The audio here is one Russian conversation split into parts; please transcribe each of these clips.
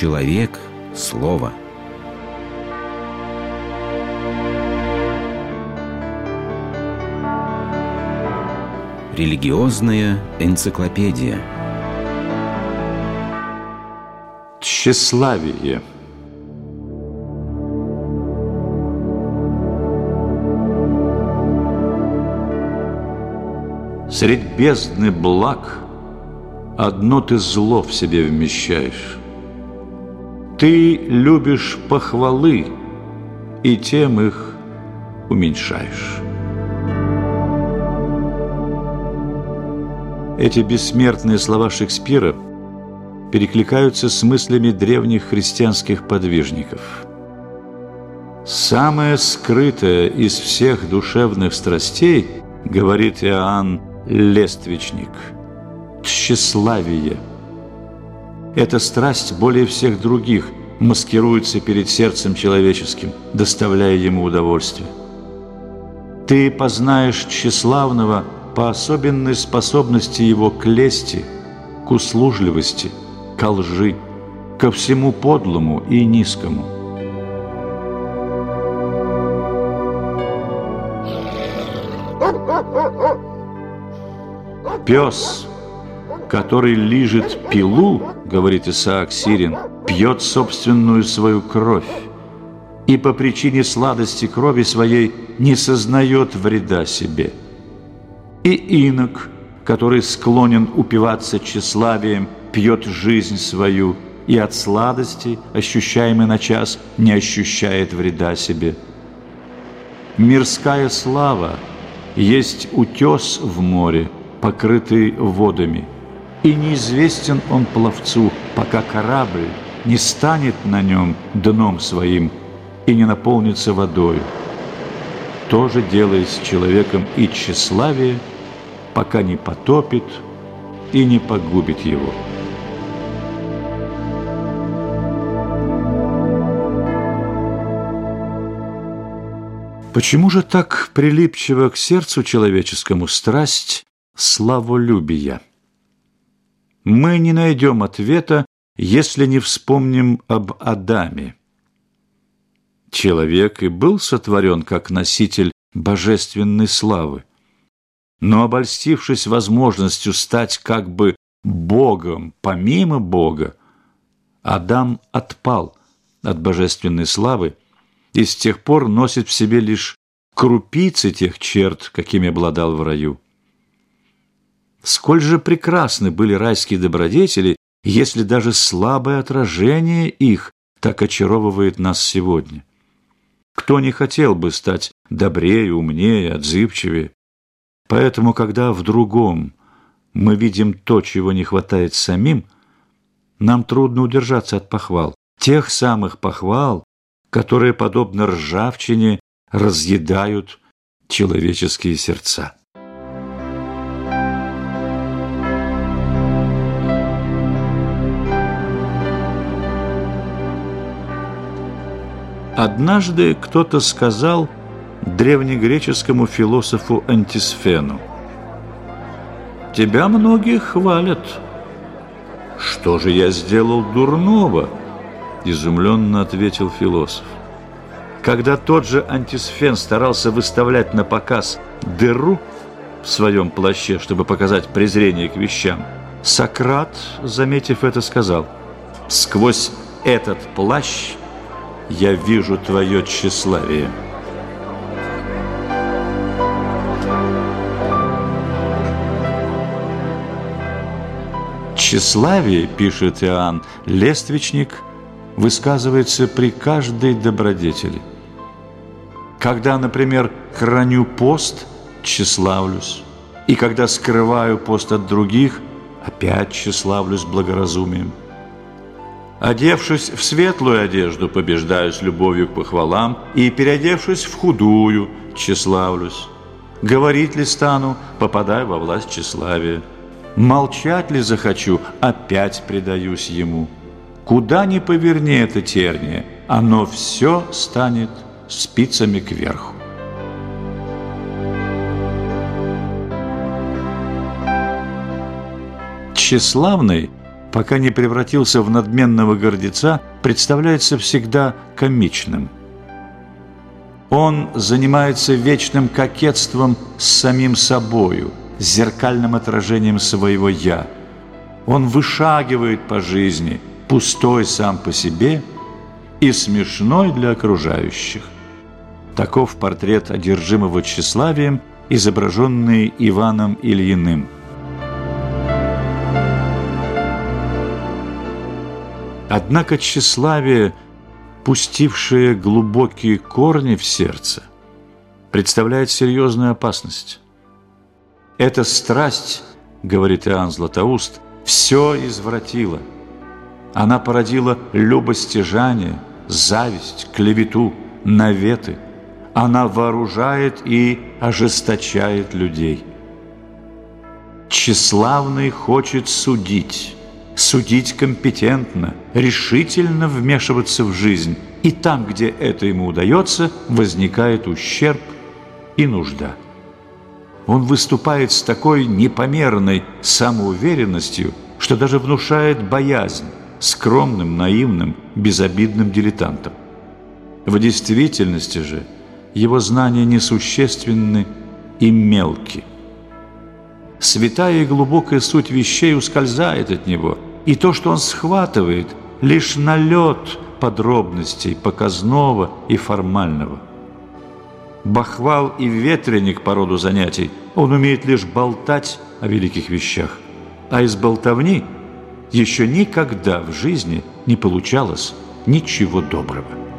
Человек – слово. Религиозная энциклопедия. Тщеславие. Средь бездны благ Одно ты зло в себе вмещаешь. Ты любишь похвалы, и тем их уменьшаешь. Эти бессмертные слова Шекспира перекликаются с мыслями древних христианских подвижников. «Самое скрытое из всех душевных страстей, — говорит Иоанн Лествичник, — тщеславие — эта страсть более всех других маскируется перед сердцем человеческим, доставляя ему удовольствие. Ты познаешь тщеславного по особенной способности его к лести, к услужливости, к лжи, ко всему подлому и низкому. Пес – который лижет пилу, говорит Исаак Сирин, пьет собственную свою кровь и по причине сладости крови своей не сознает вреда себе. И инок, который склонен упиваться тщеславием, пьет жизнь свою и от сладости, ощущаемой на час, не ощущает вреда себе. Мирская слава есть утес в море, покрытый водами – и неизвестен он пловцу, пока корабль не станет на нем дном своим и не наполнится водою. То же делает с человеком и тщеславие, пока не потопит и не погубит его. Почему же так прилипчива к сердцу человеческому страсть славолюбия? Мы не найдем ответа, если не вспомним об Адаме. Человек и был сотворен как носитель божественной славы. Но обольстившись возможностью стать как бы Богом помимо Бога, Адам отпал от божественной славы и с тех пор носит в себе лишь крупицы тех черт, какими обладал в раю. Сколь же прекрасны были райские добродетели, если даже слабое отражение их так очаровывает нас сегодня. Кто не хотел бы стать добрее, умнее, отзывчивее? Поэтому, когда в другом мы видим то, чего не хватает самим, нам трудно удержаться от похвал. Тех самых похвал, которые, подобно ржавчине, разъедают человеческие сердца. Однажды кто-то сказал древнегреческому философу Антисфену, «Тебя многие хвалят». «Что же я сделал дурного?» – изумленно ответил философ. Когда тот же Антисфен старался выставлять на показ дыру в своем плаще, чтобы показать презрение к вещам, Сократ, заметив это, сказал, «Сквозь этот плащ я вижу твое тщеславие. Тщеславие, пишет Иоанн Лествичник, высказывается при каждой добродетели. Когда, например, храню пост, тщеславлюсь, и когда скрываю пост от других, опять тщеславлюсь благоразумием. Одевшись в светлую одежду, побеждаюсь любовью к похвалам, и, переодевшись в худую, тщеславлюсь. Говорить ли стану, попадаю во власть тщеславия. Молчать ли захочу, опять предаюсь ему. Куда ни поверни это терние, оно все станет спицами кверху. Тщеславный – пока не превратился в надменного гордеца, представляется всегда комичным. Он занимается вечным кокетством с самим собою, зеркальным отражением своего «я». Он вышагивает по жизни, пустой сам по себе и смешной для окружающих. Таков портрет одержимого тщеславием, изображенный Иваном Ильиным – Однако тщеславие, пустившее глубокие корни в сердце, представляет серьезную опасность. Эта страсть, говорит Иоанн Златоуст, все извратила. Она породила любостяжание, зависть, клевету, наветы. Она вооружает и ожесточает людей. Тщеславный хочет судить, судить компетентно, решительно вмешиваться в жизнь. И там, где это ему удается, возникает ущерб и нужда. Он выступает с такой непомерной самоуверенностью, что даже внушает боязнь скромным, наивным, безобидным дилетантам. В действительности же его знания несущественны и мелки. Святая и глубокая суть вещей ускользает от него – и то, что он схватывает, лишь налет подробностей показного и формального. Бахвал и ветреник по роду занятий, он умеет лишь болтать о великих вещах, а из болтовни еще никогда в жизни не получалось ничего доброго.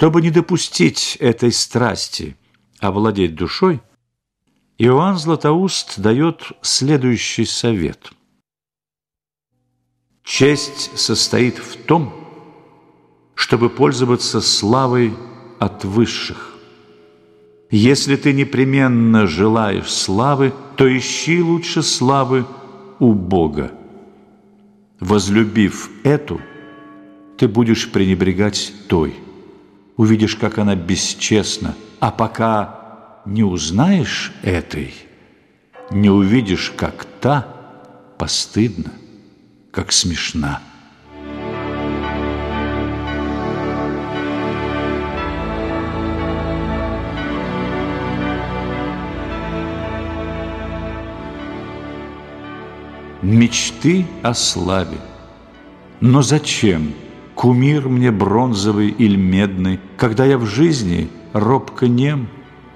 Чтобы не допустить этой страсти овладеть душой, Иоанн Златоуст дает следующий совет. Честь состоит в том, чтобы пользоваться славой от высших. Если ты непременно желаешь славы, то ищи лучше славы у Бога. Возлюбив эту, ты будешь пренебрегать той – увидишь, как она бесчестна. А пока не узнаешь этой, не увидишь, как та постыдна, как смешна. Мечты о славе. Но зачем? Кумир мне бронзовый или медный, Когда я в жизни робко нем,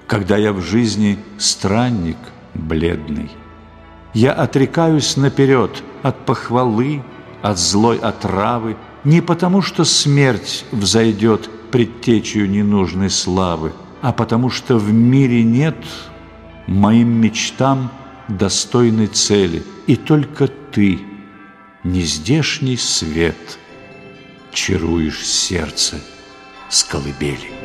Когда я в жизни странник бледный. Я отрекаюсь наперед от похвалы, От злой отравы, Не потому, что смерть взойдет Предтечью ненужной славы, А потому, что в мире нет Моим мечтам достойной цели, И только ты, нездешний свет — чаруешь сердце с колыбели.